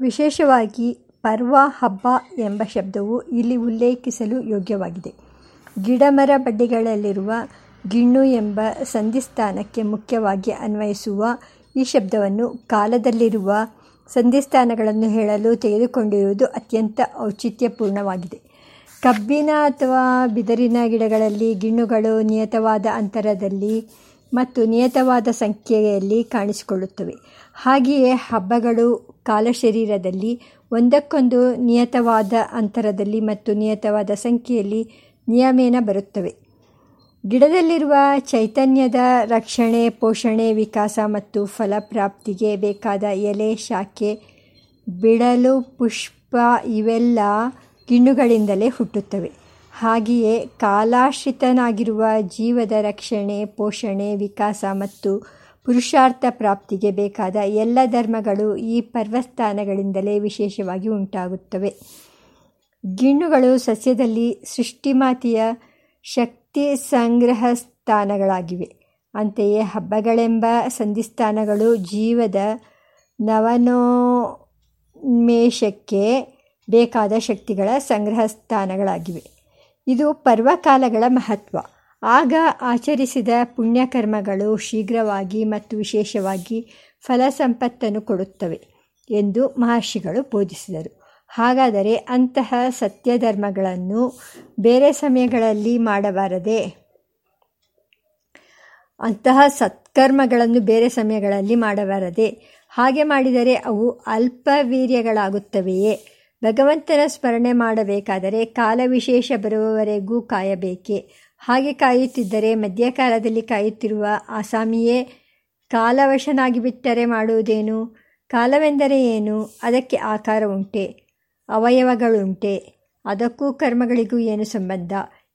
ವಿಶೇಷವಾಗಿ ಪರ್ವ, ಹಬ್ಬ ಎಂಬ ಶಬ್ದವು ಇಲ್ಲಿ ಉಲ್ಲೇಖಿಸಲು ಯೋಗ್ಯವಾಗಿದೆ. ಗಿಡಮರ ಬಡ್ಡಿಗಳಲ್ಲಿರುವ ಗಿಣ್ಣು ಎಂಬ ಸಂಧಿಸ್ಥಾನಕ್ಕೆ ಮುಖ್ಯವಾಗಿ ಅನ್ವಯಿಸುವ ಈ ಶಬ್ದವನ್ನು ಕಾಲದಲ್ಲಿರುವ ಸಂಧಿಸ್ಥಾನಗಳನ್ನು ಹೇಳಲು ತೆಗೆದುಕೊಂಡಿರುವುದು ಅತ್ಯಂತ ಔಚಿತ್ಯಪೂರ್ಣವಾಗಿದೆ. ಕಬ್ಬಿನ ಅಥವಾ ಬಿದಿರಿನ ಗಿಡಗಳಲ್ಲಿ ಗಿಣ್ಣುಗಳು ನಿಯತವಾದ ಅಂತರದಲ್ಲಿ ಮತ್ತು ನಿಯತವಾದ ಸಂಖ್ಯೆಯಲ್ಲಿ ಕಾಣಿಸಿಕೊಳ್ಳುತ್ತವೆ. ಹಾಗೆಯೇ ಹಬ್ಬಗಳು ಕಾಲಶರೀರದಲ್ಲಿ ಒಂದಕ್ಕೊಂದು ನಿಯತವಾದ ಅಂತರದಲ್ಲಿ ಮತ್ತು ನಿಯತವಾದ ಸಂಖ್ಯೆಯಲ್ಲಿ ನಿಯಮೇನ ಬರುತ್ತವೆ. ಗಿಡದಲ್ಲಿರುವ ಚೈತನ್ಯದ ರಕ್ಷಣೆ, ಪೋಷಣೆ, ವಿಕಾಸ ಮತ್ತು ಫಲಪ್ರಾಪ್ತಿಗೆ ಬೇಕಾದ ಎಲೆ, ಶಾಖೆ, ಬಿಡಲು, ಪುಷ್ಪ ಇವೆಲ್ಲ ಗಿಣ್ಣುಗಳಿಂದಲೇ ಹುಟ್ಟುತ್ತವೆ. ಹಾಗೆಯೇ ಕಾಲಾಶ್ರಿತನಾಗಿರುವ ಜೀವದ ರಕ್ಷಣೆ, ಪೋಷಣೆ, ವಿಕಾಸ ಮತ್ತು ಪುರುಷಾರ್ಥ ಪ್ರಾಪ್ತಿಗೆ ಬೇಕಾದ ಎಲ್ಲ ಧರ್ಮಗಳು ಈ ಪರ್ವಸ್ಥಾನಗಳಿಂದಲೇ ವಿಶೇಷವಾಗಿ ಉಂಟಾಗುತ್ತವೆ. ಗಿಣ್ಣುಗಳು ಸಸ್ಯದಲ್ಲಿ ಸೃಷ್ಟಿಮಾತೆಯ ಸ್ಥಾನಗಳಾಗಿವೆ ಅಂತೆಯೇ ಹಬ್ಬಗಳೆಂಬ ಸಂಧಿಸ್ಥಾನಗಳು ಜೀವದ ನವನೋನ್ಮೇಷಕ್ಕೆ ಬೇಕಾದ ಶಕ್ತಿಗಳ ಸಂಗ್ರಹಸ್ಥಾನಗಳಾಗಿವೆ. ಇದು ಪರ್ವಕಾಲಗಳ ಮಹತ್ವ. ಆಗ ಆಚರಿಸಿದ ಪುಣ್ಯಕರ್ಮಗಳು ಶೀಘ್ರವಾಗಿ ಮತ್ತು ವಿಶೇಷವಾಗಿ ಫಲಸಂಪತ್ತನ್ನು ಕೊಡುತ್ತವೆ ಎಂದು ಮಹರ್ಷಿಗಳು ಬೋಧಿಸಿದರು. ಹಾಗಾದರೆ ಅಂತಹ ಸತ್ಯಧರ್ಮಗಳನ್ನು ಬೇರೆ ಸಮಯಗಳಲ್ಲಿ ಮಾಡಬಾರದೆ ಅಂತಹ ಸತ್ಕರ್ಮಗಳನ್ನು ಬೇರೆ ಸಮಯಗಳಲ್ಲಿ ಮಾಡಬಾರದೆ ಹಾಗೆ ಮಾಡಿದರೆ ಅವು ಅಲ್ಪವೀರ್ಯಗಳಾಗುತ್ತವೆಯೇ? ಭಗವಂತನ ಸ್ಮರಣೆ ಮಾಡಬೇಕಾದರೆ ಕಾಲವಿಶೇಷ ಬರುವವರೆಗೂ ಕಾಯಬೇಕೆ ಹಾಗೆ ಕಾಯುತ್ತಿದ್ದರೆ ಮಧ್ಯಕಾಲದಲ್ಲಿ ಕಾಯುತ್ತಿರುವ ಆಸಾಮಿಯೇ ಕಾಲವಶನಾಗಿಬಿಟ್ಟರೆ ಮಾಡುವುದೇನು? ಕಾಲವೆಂದರೆ ಏನು? ಅದಕ್ಕೆ ಆಕಾರ ಉಂಟೆ? ಅವಯವಗಳುಂಟೆ? ಅದಕ್ಕೂ ಕರ್ಮಗಳಿಗೂ ಏನು ಸಂಬಂಧ?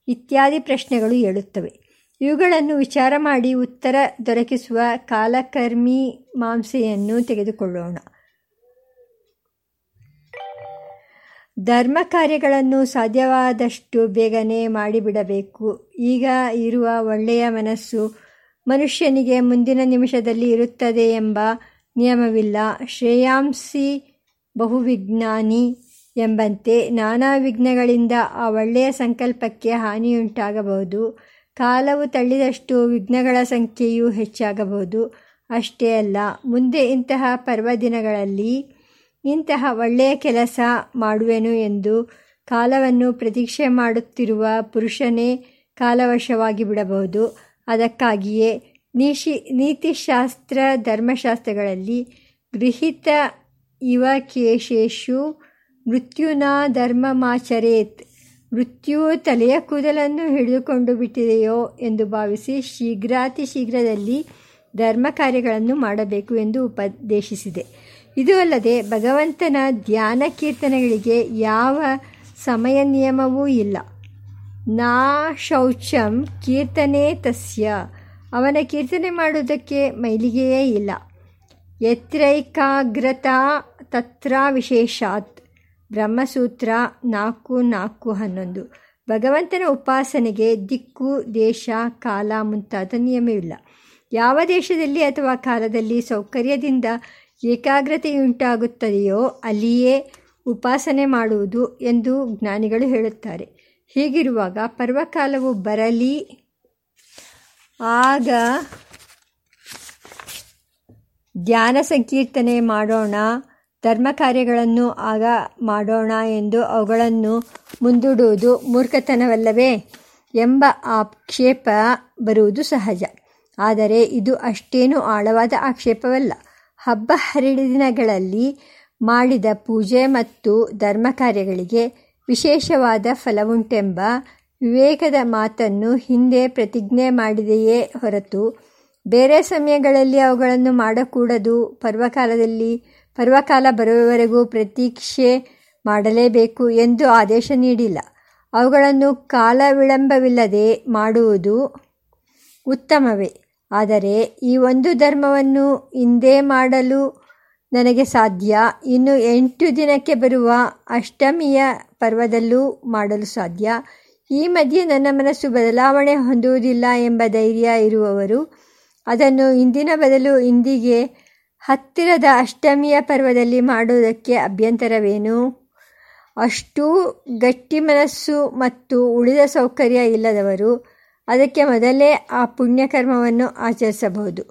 ಇತ್ಯಾದಿ ಪ್ರಶ್ನೆಗಳು ಹೇಳುತ್ತವೆ ಇವುಗಳನ್ನು ವಿಚಾರ ಮಾಡಿ ಉತ್ತರ ದೊರಕಿಸುವ ಕಾಲಕರ್ಮಿ ಮಾಂಸೆಯನ್ನು ತೆಗೆದುಕೊಳ್ಳೋಣ. ಧರ್ಮಕಾರ್ಯಗಳನ್ನು ಸಾಧ್ಯವಾದಷ್ಟು ಬೇಗನೆ ಮಾಡಿಬಿಡಬೇಕು. ಈಗ ಇರುವ ಒಳ್ಳೆಯ ಮನಸ್ಸು ಮನುಷ್ಯನಿಗೆ ಮುಂದಿನ ನಿಮಿಷದಲ್ಲಿ ಇರುತ್ತದೆ ಎಂಬ ನಿಯಮವಿಲ್ಲ. ಶ್ರೇಯಾಂಸಿ ಬಹುವಿಜ್ಞಾನಿ ಎಂಬಂತೆ ನಾನಾ ವಿಘ್ನಗಳಿಂದ ಆ ಒಳ್ಳೆಯ ಸಂಕಲ್ಪಕ್ಕೆ ಹಾನಿಯುಂಟಾಗಬಹುದು. ಕಾಲವು ತಳ್ಳಿದಷ್ಟು ವಿಘ್ನಗಳ ಸಂಖ್ಯೆಯೂ ಹೆಚ್ಚಾಗಬಹುದು. ಅಷ್ಟೇ ಅಲ್ಲ, ಮುಂದೆ ಇಂತಹ ಪರ್ವದಿನಗಳಲ್ಲಿ ಇಂತಹ ಒಳ್ಳೆಯ ಕೆಲಸ ಮಾಡುವೆನು ಎಂದು ಕಾಲವನ್ನು ಪ್ರತೀಕ್ಷೆ ಮಾಡುತ್ತಿರುವ ಪುರುಷನೇ ಕಾಲವಶವಾಗಿ ಬಿಡಬಹುದು ಅದಕ್ಕಾಗಿಯೇ ನೀಶಿ ನೀತಿಶಾಸ್ತ್ರ, ಧರ್ಮಶಾಸ್ತ್ರಗಳಲ್ಲಿ ಗೃಹೀತ ಯುವಕೇಶು ಮೃತ್ಯುನಾ ಧರ್ಮಮಾಚರೇತ್ ಮೃತ್ಯು ತಲೆಯ ಕೂದಲನ್ನು ಹಿಡಿದುಕೊಂಡು ಬಿಟ್ಟಿದೆಯೋ ಎಂದು ಭಾವಿಸಿ ಶೀಘ್ರಾತಿಶೀಘ್ರದಲ್ಲಿ ಧರ್ಮಕಾರ್ಯಗಳನ್ನು ಮಾಡಬೇಕು ಎಂದು ಉಪದೇಶಿಸಿದೆ. ಇದೂ ಅಲ್ಲದೆ ಭಗವಂತನ ಧ್ಯಾನ ಕೀರ್ತನೆಗಳಿಗೆ ಯಾವ ಸಮಯ ನಿಯಮವೂ ಇಲ್ಲ. ನಾ ಶೌಚಂ ಕೀರ್ತನೆ ತಸ್ಯ ಅವನ ಕೀರ್ತನೆ ಮಾಡುವುದಕ್ಕೆ ಮೈಲಿಗೆಯೇ ಇಲ್ಲ. ಯತ್ರೈಕಾಗ್ರತಾ ತತ್ರ ವಿಶೇಷಾತ್ ಬ್ರಹ್ಮಸೂತ್ರ ನಾಲ್ಕು-ನಾಲ್ಕು ಹನ್ನೊಂದು ಭಗವಂತನ ಉಪಾಸನೆಗೆ ದಿಕ್ಕು, ದೇಶ, ಕಾಲ ಮುಂತಾದ ನಿಯಮವಿಲ್ಲ. ಯಾವ ದೇಶದಲ್ಲಿ ಅಥವಾ ಕಾಲದಲ್ಲಿ ಸೌಕರ್ಯದಿಂದ ಏಕಾಗ್ರತೆಯುಂಟಾಗುತ್ತದೆಯೋ ಅಲ್ಲಿಯೇ ಉಪಾಸನೆ ಮಾಡುವುದು ಎಂದು ಜ್ಞಾನಿಗಳು ಹೇಳುತ್ತಾರೆ. ಹೀಗಿರುವಾಗ ಪರ್ವಕಾಲವು ಬರಲಿ, ಆಗ ಧ್ಯಾನ-ಸಂಕೀರ್ತನೆ ಮಾಡೋಣ, ಧರ್ಮ ಕಾರ್ಯಗಳನ್ನು ಆಗ ಮಾಡೋಣ ಎಂದು ಅವುಗಳನ್ನು ಮುಂದೂಡುವುದು ಮೂರ್ಖತನವಲ್ಲವೇ? ಎಂಬ ಆಕ್ಷೇಪ ಬರುವುದು ಸಹಜ. ಆದರೆ ಇದು ಅಷ್ಟೇನೂ ಆಳವಾದ ಆಕ್ಷೇಪವಲ್ಲ. ಹಬ್ಬ ಹರಿದಿನಗಳಲ್ಲಿ ಮಾಡಿದ ಪೂಜೆ ಮತ್ತು ಧರ್ಮ ಕಾರ್ಯಗಳಿಗೆ ವಿಶೇಷವಾದ ಫಲವುಂಟೆಂಬ ವಿವೇಕದ ಮಾತನ್ನು ಹಿಂದೆ ಪ್ರತಿಜ್ಞೆ ಮಾಡಿದೆಯೇ ಹೊರತು ಬೇರೆ ಸಮಯಗಳಲ್ಲಿ ಅವುಗಳನ್ನು ಮಾಡಕೂಡದು, ಪರ್ವಕಾಲದಲ್ಲಿ ಪರ್ವಕಾಲ ಬರುವವರೆಗೂ ಪ್ರತೀಕ್ಷೆ ಮಾಡಲೇಬೇಕು ಎಂದು ಆದೇಶ ನೀಡಿಲ್ಲ. ಅವುಗಳನ್ನು ಕಾಲ ವಿಳಂಬವಿಲ್ಲದೆ ಮಾಡುವುದು ಉತ್ತಮವೇ. ಆದರೆ ಈ ಒಂದು ಧರ್ಮವನ್ನು ಇಂದೇ ಮಾಡಲು ನನಗೆ ಸಾಧ್ಯ, ಇನ್ನು ಎಂಟು ದಿನಕ್ಕೆ ಬರುವ ಅಷ್ಟಮಿಯ ಪರ್ವದಲ್ಲೂ ಮಾಡಲು ಸಾಧ್ಯ, ಈ ಮಧ್ಯೆ ನನ್ನ ಮನಸ್ಸು ಬದಲಾವಣೆ ಹೊಂದುವುದಿಲ್ಲ ಎಂಬ ಧೈರ್ಯ ಇರುವವರು ಅದನ್ನು ಇಂದಿನ ಬದಲು ಇಂದಿಗೆ ಹತ್ತಿರದ ಅಷ್ಟಮಿಯ ಪರ್ವದಲ್ಲಿ ಮಾಡುವುದಕ್ಕೆ ಅಭ್ಯಂತರವೇನು? ಅಷ್ಟೂ ಗಟ್ಟಿ ಮನಸ್ಸು ಮತ್ತು ಉಳಿದ ಸೌಕರ್ಯ ಇಲ್ಲದವರು ಅದಕ್ಕೆ ಮೊದಲೇ ಆ ಪುಣ್ಯಕರ್ಮವನ್ನು ಆಚರಿಸಬಹುದು.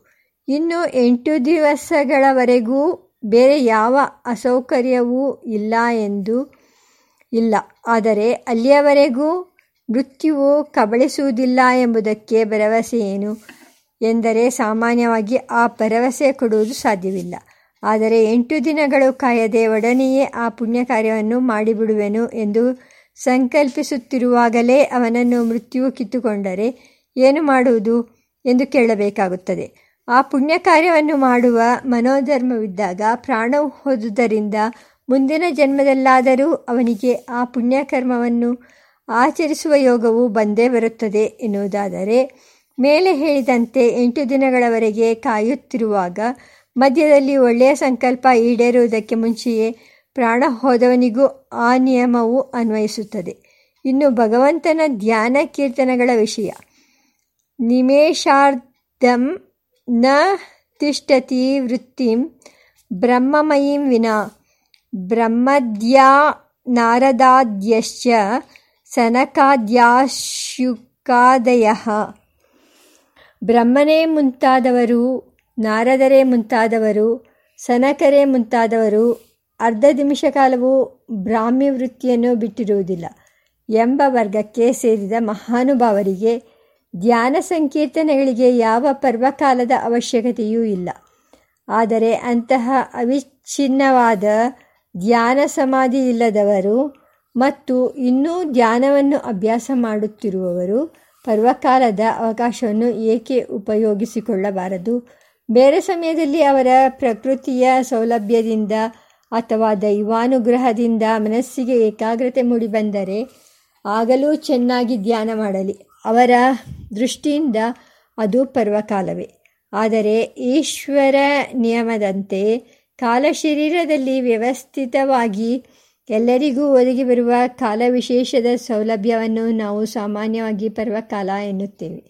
ಇನ್ನು ಎಂಟು ದಿವಸಗಳವರೆಗೂ ಬೇರೆ ಯಾವ ಅಸೌಕರ್ಯವೂ ಇಲ್ಲ ಎಂದು ಇಲ್ಲ. ಆದರೆ ಅಲ್ಲಿಯವರೆಗೂ ಮೃತ್ಯುವು ಕಬಳಿಸುವುದಿಲ್ಲ ಎಂಬುದಕ್ಕೆ ಭರವಸೆ ಏನು? ಎಂದರೆ ಸಾಮಾನ್ಯವಾಗಿ ಆ ಭರವಸೆ ಕೊಡುವುದು ಸಾಧ್ಯವಿಲ್ಲ. ಆದರೆ ಎಂಟು ದಿನಗಳು ಕಾಯದೆ ಒಡನೆಯೇ ಆ ಪುಣ್ಯ ಕಾರ್ಯವನ್ನು ಮಾಡಿಬಿಡುವೆನು ಎಂದು ಸಂಕಲ್ಪಿಸುತ್ತಿರುವಾಗಲೇ ಅವನನ್ನು ಮೃತ್ಯುವು ಕಿತ್ತುಕೊಂಡರೆ ಏನು ಮಾಡುವುದು ಎಂದು ಕೇಳಬೇಕಾಗುತ್ತದೆ. ಆ ಪುಣ್ಯ ಕಾರ್ಯವನ್ನು ಮಾಡುವ ಮನೋಧರ್ಮವಿದ್ದಾಗ ಪ್ರಾಣವು ಹೋದುದರಿಂದ ಮುಂದಿನ ಜನ್ಮದಲ್ಲಾದರೂ ಅವನಿಗೆ ಆ ಪುಣ್ಯಕರ್ಮವನ್ನು ಆಚರಿಸುವ ಯೋಗವು ಬಂದೇ ಬರುತ್ತದೆ ಎನ್ನುವುದಾದರೆ, ಮೇಲೆ ಹೇಳಿದಂತೆ ಎಂಟು ದಿನಗಳವರೆಗೆ ಕಾಯುತ್ತಿರುವಾಗ ಮಧ್ಯದಲ್ಲಿ ಒಳ್ಳೆಯ ಸಂಕಲ್ಪ ಈಡೇರುವುದಕ್ಕೆ ಮುಂಚೆಯೇ ಪ್ರಾಣ ಹೋದವನಿಗೂ ಆ ನಿಯಮವು ಅನ್ವಯಿಸುತ್ತದೆ. ಇನ್ನು ಭಗವಂತನ ಧ್ಯಾನ ಕೀರ್ತನಗಳ ವಿಷಯ. ನಿಮೇಷಾರ್ಧಂ ನ ತಿಷ್ಟತಿ ವೃತ್ತಿಂ ಬ್ರಹ್ಮಮಯೀಂ ವಿನಾ. ಬ್ರಹ್ಮದ್ಯಾ ನಾರದಾದ್ಯಶ್ಚ ಸನಕಾದ್ಯಾಶುಕಾದಯ ಬ್ರಹ್ಮನೇ ಮುಂತಾದವರು, ನಾರದರೇ ಮುಂತಾದವರು, ಸನಕರೇ ಮುಂತಾದವರು ಅರ್ಧ ನಿಮಿಷ ಕಾಲವು ಬ್ರಾಹ್ಮಿ ವೃತ್ತಿಯನ್ನು ಬಿಟ್ಟಿರುವುದಿಲ್ಲ ಎಂಬ ವರ್ಗಕ್ಕೆ ಸೇರಿದ ಮಹಾನುಭಾವರಿಗೆ ಧ್ಯಾನ ಸಂಕೀರ್ತನೆಗಳಿಗೆ ಯಾವ ಪರ್ವಕಾಲದ ಅವಶ್ಯಕತೆಯೂ ಇಲ್ಲ. ಆದರೆ ಅಂತಹ ಅವಿಚ್ಛಿನ್ನವಾದ ಧ್ಯಾನ ಸಮಾಧಿ ಇಲ್ಲದವರು ಮತ್ತು ಇನ್ನೂ ಧ್ಯಾನವನ್ನು ಅಭ್ಯಾಸ ಮಾಡುತ್ತಿರುವವರು ಪರ್ವಕಾಲದ ಅವಕಾಶವನ್ನು ಏಕೆ ಉಪಯೋಗಿಸಿಕೊಳ್ಳಬಾರದು? ಬೇರೆ ಸಮಯದಲ್ಲಿ ಅವರ ಪ್ರಕೃತಿಯ ಸೌಲಭ್ಯದಿಂದ ಅಥವಾ ದೈವಾನುಗ್ರಹದಿಂದ ಮನಸ್ಸಿಗೆ ಏಕಾಗ್ರತೆ ಮೂಡಿಬಂದರೆ ಆಗಲೂ ಚೆನ್ನಾಗಿ ಧ್ಯಾನ ಮಾಡಲಿ. ಅವರ ದೃಷ್ಟಿಯಿಂದ ಅದು ಪರ್ವಕಾಲವೇ. ಆದರೆ ಈಶ್ವರ ನಿಯಮದಂತೆ ಕಾಲ ಶರೀರದಲ್ಲಿ ವ್ಯವಸ್ಥಿತವಾಗಿ ಎಲ್ಲರಿಗೂ ಒದಗಿ ಬರುವ ಕಾಲವಿಶೇಷದ ಸೌಲಭ್ಯವನ್ನು ನಾವು ಸಾಮಾನ್ಯವಾಗಿ ಪರ್ವಕಾಲ ಎನ್ನುತ್ತೇವೆ.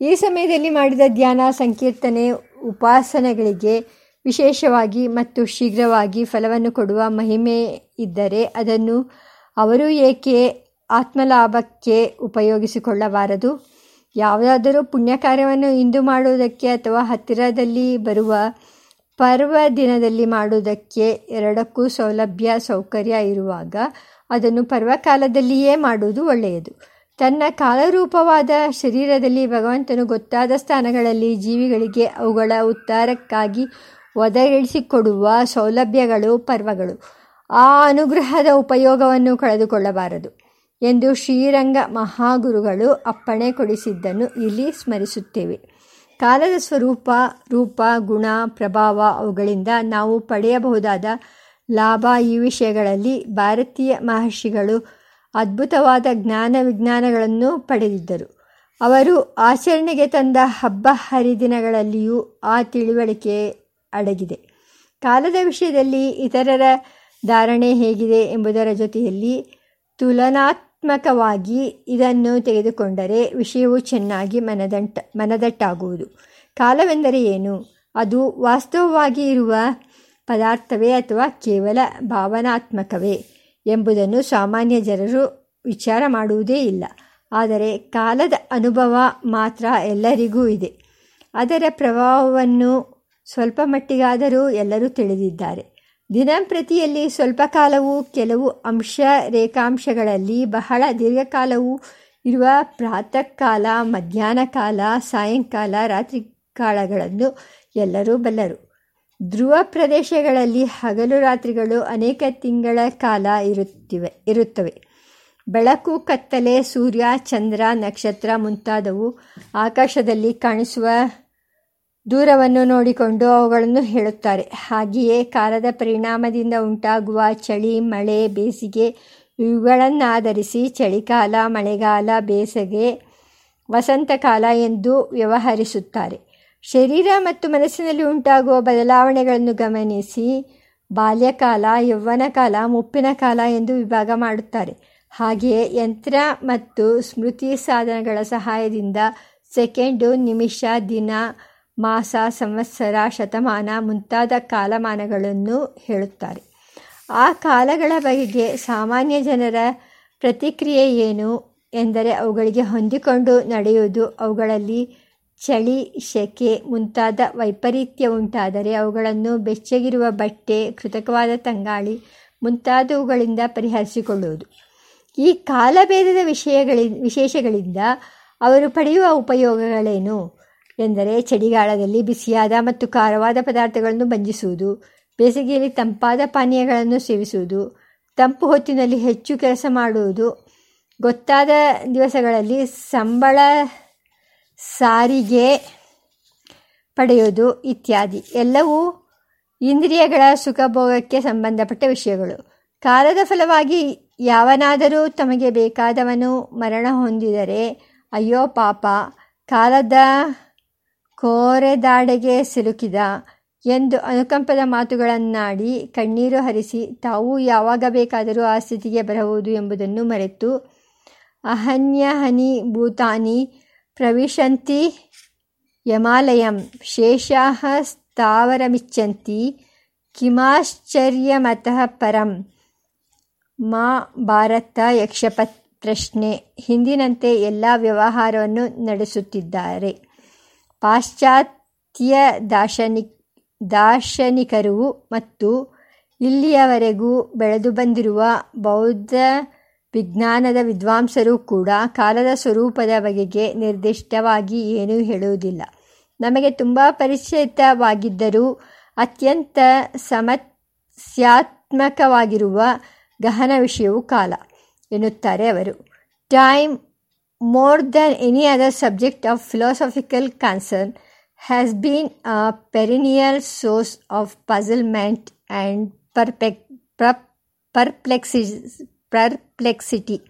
ಈ ಸಮಯದಲ್ಲಿ ಮಾಡಿದ ಧ್ಯಾನ ಸಂಕೀರ್ತನೆ, ಉಪಾಸನೆಗಳಿಗೆ ವಿಶೇಷವಾಗಿ ಮತ್ತು ಶೀಘ್ರವಾಗಿ ಫಲವನ್ನು ಕೊಡುವ ಮಹಿಮೆ ಇದ್ದರೆ ಅದನ್ನು ಅವರು ಏಕೆ ಆತ್ಮಲಾಭಕ್ಕೆ ಉಪಯೋಗಿಸಿಕೊಳ್ಳಬಾರದು? ಯಾವುದಾದರೂ ಪುಣ್ಯ ಕಾರ್ಯವನ್ನು ಇಂದು ಮಾಡುವುದಕ್ಕೆ ಅಥವಾ ಹತ್ತಿರದಲ್ಲಿ ಬರುವ ಪರ್ವ ದಿನದಲ್ಲಿ ಮಾಡುವುದಕ್ಕೆ ಎರಡಕ್ಕೂ ಸೌಲಭ್ಯ, ಸೌಕರ್ಯ ಇರುವಾಗ ಅದನ್ನು ಪರ್ವಕಾಲದಲ್ಲಿಯೇ ಮಾಡುವುದು ಒಳ್ಳೆಯದು. ತನ್ನ ಕಾಲರೂಪವಾದ ಶರೀರದಲ್ಲಿ ಭಗವಂತನು ಗೊತ್ತಾದ ಸ್ಥಾನಗಳಲ್ಲಿ ಜೀವಿಗಳಿಗೆ ಅವುಗಳ ಉತ್ತಾರಕ್ಕಾಗಿ ಒದಗಿಸಿಕೊಡುವ ಸೌಲಭ್ಯಗಳು, ಪರ್ವಗಳು. ಆ ಅನುಗ್ರಹದ ಉಪಯೋಗವನ್ನು ಕಳೆದುಕೊಳ್ಳಬಾರದು ಎಂದು ಶ್ರೀರಂಗ ಮಹಾಗುರುಗಳು ಅಪ್ಪಣೆ ಕೊಡಿಸಿದ್ದನ್ನು ಇಲ್ಲಿ ಸ್ಮರಿಸುತ್ತೇವೆ. ಕಾಲದ ಸ್ವರೂಪ, ರೂಪ, ಗುಣ, ಪ್ರಭಾವ ಅವುಗಳಿಂದ ನಾವು ಪಡೆಯಬಹುದಾದ ಲಾಭ ಈ ವಿಷಯಗಳಲ್ಲಿ ಭಾರತೀಯ ಮಹರ್ಷಿಗಳು ಅದ್ಭುತವಾದ ಜ್ಞಾನ ವಿಜ್ಞಾನಗಳನ್ನು ಪಡೆದಿದ್ದರು. ಅವರು ಆಚರಣೆಗೆ ತಂದ ಹಬ್ಬ ಹರಿದಿನಗಳಲ್ಲಿಯೂ ಆ ತಿಳಿವಳಿಕೆ ಅಡಗಿದೆ. ಕಾಲದ ವಿಷಯದಲ್ಲಿ ಇತರರ ಧಾರಣೆ ಹೇಗಿದೆ ಎಂಬುದರ ಜೊತೆಯಲ್ಲಿ ತುಲನಾತ್ಮಕವಾಗಿ ಇದನ್ನು ತೆಗೆದುಕೊಂಡರೆ ವಿಷಯವು ಚೆನ್ನಾಗಿ ಮನದಂಟ, ಮನದಟ್ಟಾಗುವುದು. ಕಾಲವೆಂದರೆ ಏನು? ಅದು ವಾಸ್ತವವಾಗಿ ಇರುವ ಪದಾರ್ಥವೇ ಅಥವಾ ಕೇವಲ ಭಾವನಾತ್ಮಕವೇ ಎಂಬುದನ್ನು ಸಾಮಾನ್ಯ ಜನರು ವಿಚಾರ ಮಾಡುವುದೇ ಇಲ್ಲ. ಆದರೆ ಕಾಲದ ಅನುಭವ ಮಾತ್ರ ಎಲ್ಲರಿಗೂ ಇದೆ. ಅದರ ಪ್ರಭಾವವನ್ನು ಸ್ವಲ್ಪ ಮಟ್ಟಿಗಾದರೂ ಎಲ್ಲರೂ ತಿಳಿದಿದ್ದಾರೆ. ದಿನಂಪ್ರತಿಯಲ್ಲಿ ಸ್ವಲ್ಪ ಕಾಲವು ಕೆಲವು ಅಂಶ ರೇಖಾಂಶಗಳಲ್ಲಿ ಬಹಳ ದೀರ್ಘಕಾಲವೂ ಇರುವ ಪ್ರಾತಃ ಕಾಲ, ಮಧ್ಯಾಹ್ನ ಕಾಲ, ಸಾಯಂಕಾಲ, ರಾತ್ರಿ ಕಾಲಗಳನ್ನು ಎಲ್ಲರೂ ಬಲ್ಲರು. ಧ್ರುವ ಪ್ರದೇಶಗಳಲ್ಲಿ ಹಗಲು ರಾತ್ರಿಗಳು ಅನೇಕ ತಿಂಗಳ ಕಾಲ ಇರುತ್ತಿವೆ, ಇರುತ್ತವೆ. ಬೆಳಕು, ಕತ್ತಲೆ, ಸೂರ್ಯ, ಚಂದ್ರ, ನಕ್ಷತ್ರ ಮುಂತಾದವು ಆಕಾಶದಲ್ಲಿ ಕಾಣಿಸುವ ದೂರವನ್ನು ನೋಡಿಕೊಂಡು ಅವುಗಳನ್ನು ಹೇಳುತ್ತಾರೆ. ಹಾಗೆಯೇ ಕಾಲದ ಪರಿಣಾಮದಿಂದ ಉಂಟಾಗುವ ಚಳಿ, ಮಳೆ, ಬೇಸಿಗೆ ಇವುಗಳನ್ನಾಧರಿಸಿ ಚಳಿಗಾಲ ಮಳೆಗಾಲ, ಬೇಸಿಗೆ, ವಸಂತಕಾಲ ಎಂದು ವ್ಯವಹರಿಸುತ್ತಾರೆ. ಶರೀರ ಮತ್ತು ಮನಸ್ಸಿನಲ್ಲಿ ಉಂಟಾಗುವ ಬದಲಾವಣೆಗಳನ್ನು ಗಮನಿಸಿ ಬಾಲ್ಯಕಾಲ ಯೌವನ ಕಾಲ ಮುಪ್ಪಿನ ಕಾಲ ಎಂದು ವಿಭಾಗ ಮಾಡುತ್ತಾರೆ. ಹಾಗೆಯೇ ಯಂತ್ರ ಮತ್ತು ಸ್ಮೃತಿ ಸಾಧನಗಳ ಸಹಾಯದಿಂದ ಸೆಕೆಂಡು, ನಿಮಿಷ, ದಿನ ಮಾಸ, ಸಂವತ್ಸರ, ಶತಮಾನ ಮುಂತಾದ ಕಾಲಮಾನಗಳನ್ನು ಹೇಳುತ್ತಾರೆ. ಆ ಕಾಲಗಳ ಬಗೆಗೆ ಸಾಮಾನ್ಯ ಜನರ ಪ್ರತಿಕ್ರಿಯೆ ಏನು ಎಂದರೆ ಅವುಗಳಿಗೆ ಹೊಂದಿಕೊಂಡು ನಡೆಯುವುದು, ಅವುಗಳಲ್ಲಿ ಚಳಿ ಶೆಕೆ ಮುಂತಾದ ವೈಪರೀತ್ಯ ಉಂಟಾದರೆ ಅವುಗಳನ್ನು ಬೆಚ್ಚಗಿರುವ ಬಟ್ಟೆ, ಕೃತಕವಾದ ತಂಗಾಳಿ ಮುಂತಾದವುಗಳಿಂದ ಪರಿಹರಿಸಿಕೊಳ್ಳುವುದು. ಈ ಕಾಲಭೇದದ ವಿಷಯಗಳಿ ವಿಶೇಷಗಳಿಂದ ಅವರು ಪಡೆಯುವ ಉಪಯೋಗಗಳೇನು? ಎಂದರೆ ಚಳಿಗಾಲದಲ್ಲಿ ಬಿಸಿಯಾದ ಮತ್ತು ಖಾರವಾದ ಪದಾರ್ಥಗಳನ್ನು ಬಂಜಿಸುವುದು ಬೇಸಿಗೆಯಲ್ಲಿ ತಂಪಾದ ಪಾನೀಯಗಳನ್ನು ಸೇವಿಸುವುದು, ತಂಪು ಹೊತ್ತಿನಲ್ಲಿ ಹೆಚ್ಚು ಕೆಲಸ ಮಾಡುವುದು, ಗೊತ್ತಾದ ದಿವಸಗಳಲ್ಲಿ ಸಂಬಳ ಸಾರಿಗೆ ಪಡೆಯುವುದು ಇತ್ಯಾದಿ. ಎಲ್ಲವೂ ಇಂದ್ರಿಯಗಳ ಸುಖಭೋಗಕ್ಕೆ ಸಂಬಂಧಪಟ್ಟ ವಿಷಯಗಳು. ಕಾಲದ ಫಲವಾಗಿ ಯಾವನಾದರೂ ತಮಗೆ ಬೇಕಾದವನು ಮರಣ ಹೊಂದಿದರೆ, ಅಯ್ಯೋ ಪಾಪ, ಕಾಲದ ಕೋರೆದಾಡೆಗೆ ಸಿಲುಕಿದ ಎಂದು ಅನುಕಂಪದ ಮಾತುಗಳನ್ನಾಡಿ ಕಣ್ಣೀರು ಹರಿಸಿ ತಾವು ಯಾವಾಗ ಬೇಕಾದರೂ ಆ ಸ್ಥಿತಿಗೆ ಬರಬಹುದು ಎಂಬುದನ್ನು ಮರೆತು ಅಹನ್ಯಹನಿ ಭೂತಾನಿ ಪ್ರವಿಶಂತಿ ಯಮಾಲಯಂ ಶೇಷಾಹ ಸ್ಥಾವರಮಿಚ್ಚಂತಿ ಕಿಮಾಶ್ಚರ್ಯಮತಃ ಪರಂ ಮಾ ಭಾರತ ಯಕ್ಷಪತ್ ಪ್ರಶ್ನೆ ಹಿಂದಿನಂತೆ ಎಲ್ಲ ವ್ಯವಹಾರವನ್ನು ನಡೆಸುತ್ತಿದ್ದಾರೆ. ಪಾಶ್ಚಾತ್ಯ ದಾರ್ಶನಿ ದಾರ್ಶನಿಕರು ಮತ್ತು ಇಲ್ಲಿಯವರೆಗೂ ಬೆಳೆದು ಬಂದಿರುವ ಬೌದ್ಧ ವಿಜ್ಞಾನದ ವಿದ್ವಾಂಸರು ಕೂಡ ಕಾಲದ ಸ್ವರೂಪದ ಬಗೆಗೆ ನಿರ್ದಿಷ್ಟವಾಗಿ ಏನೂ ಹೇಳುವುದಿಲ್ಲ. ನಮಗೆ ತುಂಬ ಪರಿಚಿತವಾಗಿದ್ದರೂ ಅತ್ಯಂತ ಸಮಸ್ಯಾತ್ಮಕವಾಗಿರುವ ಗಹನ ವಿಷಯವು ಕಾಲ, ಎನ್ನುತ್ತಾರೆ ಅವರು. Time more than any other subject of philosophical concern, has been a perennial source of puzzlement and perplexity.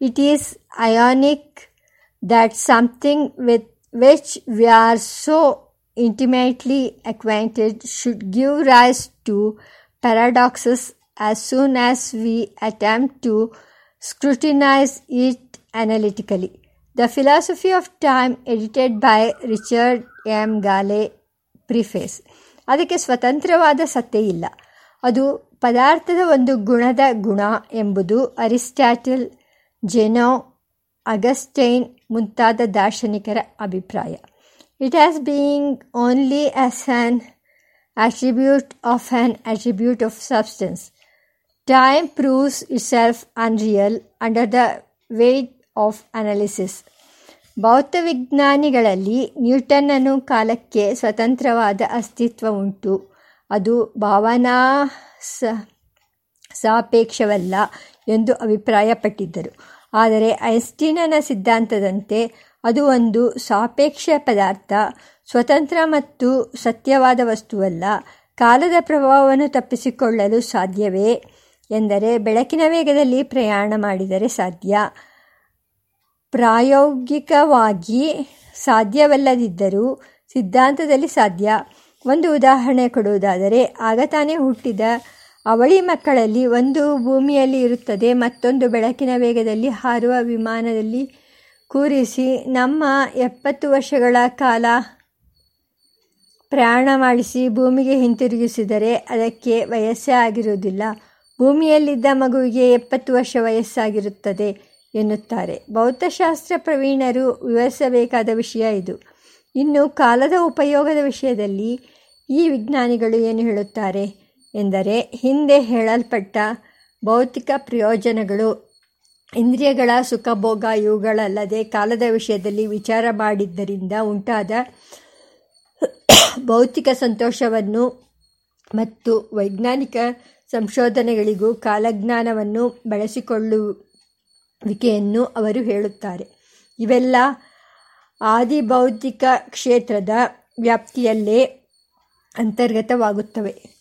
It is ironic that something with which we are so intimately acquainted should give rise to paradoxes as soon as we attempt to scrutinize it analytically the philosophy of time edited by Richard M Gale preface ಅದಕ್ಕೆ ಸ್ವತಂತ್ರವಾದ ಸತ್ಯ ಇಲ್ಲ. ಅದು ಪದಾರ್ಥದ ಒಂದು ಗುಣದ ಗುಣ ಎಂಬುದು ಅರಿಸ್ಟಾಟಲ್, ಜೆನೋ, ಅಗಸ್ಟೈನ್ ಮುಂತಾದ ದಾರ್ಶನಿಕರ ಅಭಿಪ್ರಾಯ. It as being only as an attribute of an attribute of substance time proves it self unreal under the weight of analysis ಭೌತವಿಜ್ಞಾನಿಗಳಲ್ಲಿ ನ್ಯೂಟನ್ನನು ಕಾಲಕ್ಕೆ ಸ್ವತಂತ್ರವಾದ ಅಸ್ತಿತ್ವ ಉಂಟು ಅದು ಭಾವನಾ ಸ ಸಾಪೇಕ್ಷವಲ್ಲ ಎಂದು ಅಭಿಪ್ರಾಯಪಟ್ಟಿದ್ದರು. ಆದರೆ ಐನ್ಸ್ಟೀನನ ಸಿದ್ಧಾಂತದಂತೆ ಅದು ಒಂದು ಸಾಪೇಕ್ಷ ಪದಾರ್ಥ, ಸ್ವತಂತ್ರ ಮತ್ತು ಸತ್ಯವಾದ ವಸ್ತುವಲ್ಲ. ಕಾಲದ ಪ್ರಭಾವವನ್ನು ತಪ್ಪಿಸಿಕೊಳ್ಳಲು ಸಾಧ್ಯವೇ ಎಂದರೆ ಬೆಳಕಿನ ವೇಗದಲ್ಲಿ ಪ್ರಯಾಣ ಮಾಡಿದರೆ ಸಾಧ್ಯ. ಪ್ರಾಯೋಗಿಕವಾಗಿ ಸಾಧ್ಯವಲ್ಲದಿದ್ದರೂ ಸಿದ್ಧಾಂತದಲ್ಲಿ ಸಾಧ್ಯ. ಒಂದು ಉದಾಹರಣೆ ಕೊಡುವುದಾದರೆ, ಆಗ ತಾನೇ ಹುಟ್ಟಿದ ಅವಳಿ ಮಕ್ಕಳಲ್ಲಿ ಒಂದು ಭೂಮಿಯಲ್ಲಿ ಇರುತ್ತದೆ, ಮತ್ತೊಂದು ಬೆಳಕಿನ ವೇಗದಲ್ಲಿ ಹಾರುವ ವಿಮಾನದಲ್ಲಿ ಕೂರಿಸಿ ನಮ್ಮ ಎಪ್ಪತ್ತು ವರ್ಷಗಳ ಕಾಲ ಪ್ರಯಾಣ ಮಾಡಿಸಿ ಭೂಮಿಗೆ ಹಿಂತಿರುಗಿಸಿದರೆ ಅದಕ್ಕೆ ವಯಸ್ಸೇ ಆಗಿರುವುದಿಲ್ಲ. ಭೂಮಿಯಲ್ಲಿದ್ದ ಮಗುವಿಗೆ ಎಪ್ಪತ್ತು ವರ್ಷ ವಯಸ್ಸಾಗಿರುತ್ತದೆ. ಎನ್ನುತ್ತಾರೆ. ಭೌತಶಾಸ್ತ್ರ ಪ್ರವೀಣರು ವಿವರಿಸಬೇಕಾದ ವಿಷಯ ಇದು. ಇನ್ನು ಕಾಲದ ಉಪಯೋಗದ ವಿಷಯದಲ್ಲಿ ಈ ವಿಜ್ಞಾನಿಗಳು ಏನು ಹೇಳುತ್ತಾರೆ ಎಂದರೆ, ಹಿಂದೆ ಹೇಳಲ್ಪಟ್ಟ ಭೌತಿಕ ಪ್ರಯೋಜನಗಳು, ಇಂದ್ರಿಯಗಳ ಸುಖಭೋಗ ಇವುಗಳಲ್ಲದೆ ಕಾಲದ ವಿಷಯದಲ್ಲಿ ವಿಚಾರ ಮಾಡಿದ್ದರಿಂದ ಉಂಟಾದ ಭೌತಿಕ ಸಂತೋಷವನ್ನು ಮತ್ತು ವೈಜ್ಞಾನಿಕ ಸಂಶೋಧನೆಗಳಿಗೂ ಕಾಲಜ್ಞಾನವನ್ನು ಬಳಸಿಕೊಳ್ಳುವಿಕೆಯನ್ನು ಅವರು ಹೇಳುತ್ತಾರೆ. ಇವೆಲ್ಲ ಆದಿಭೌತಿಕ ಕ್ಷೇತ್ರದ ವ್ಯಾಪ್ತಿಯಲ್ಲೇ ಅಂತರ್ಗತವಾಗುತ್ತವೆ.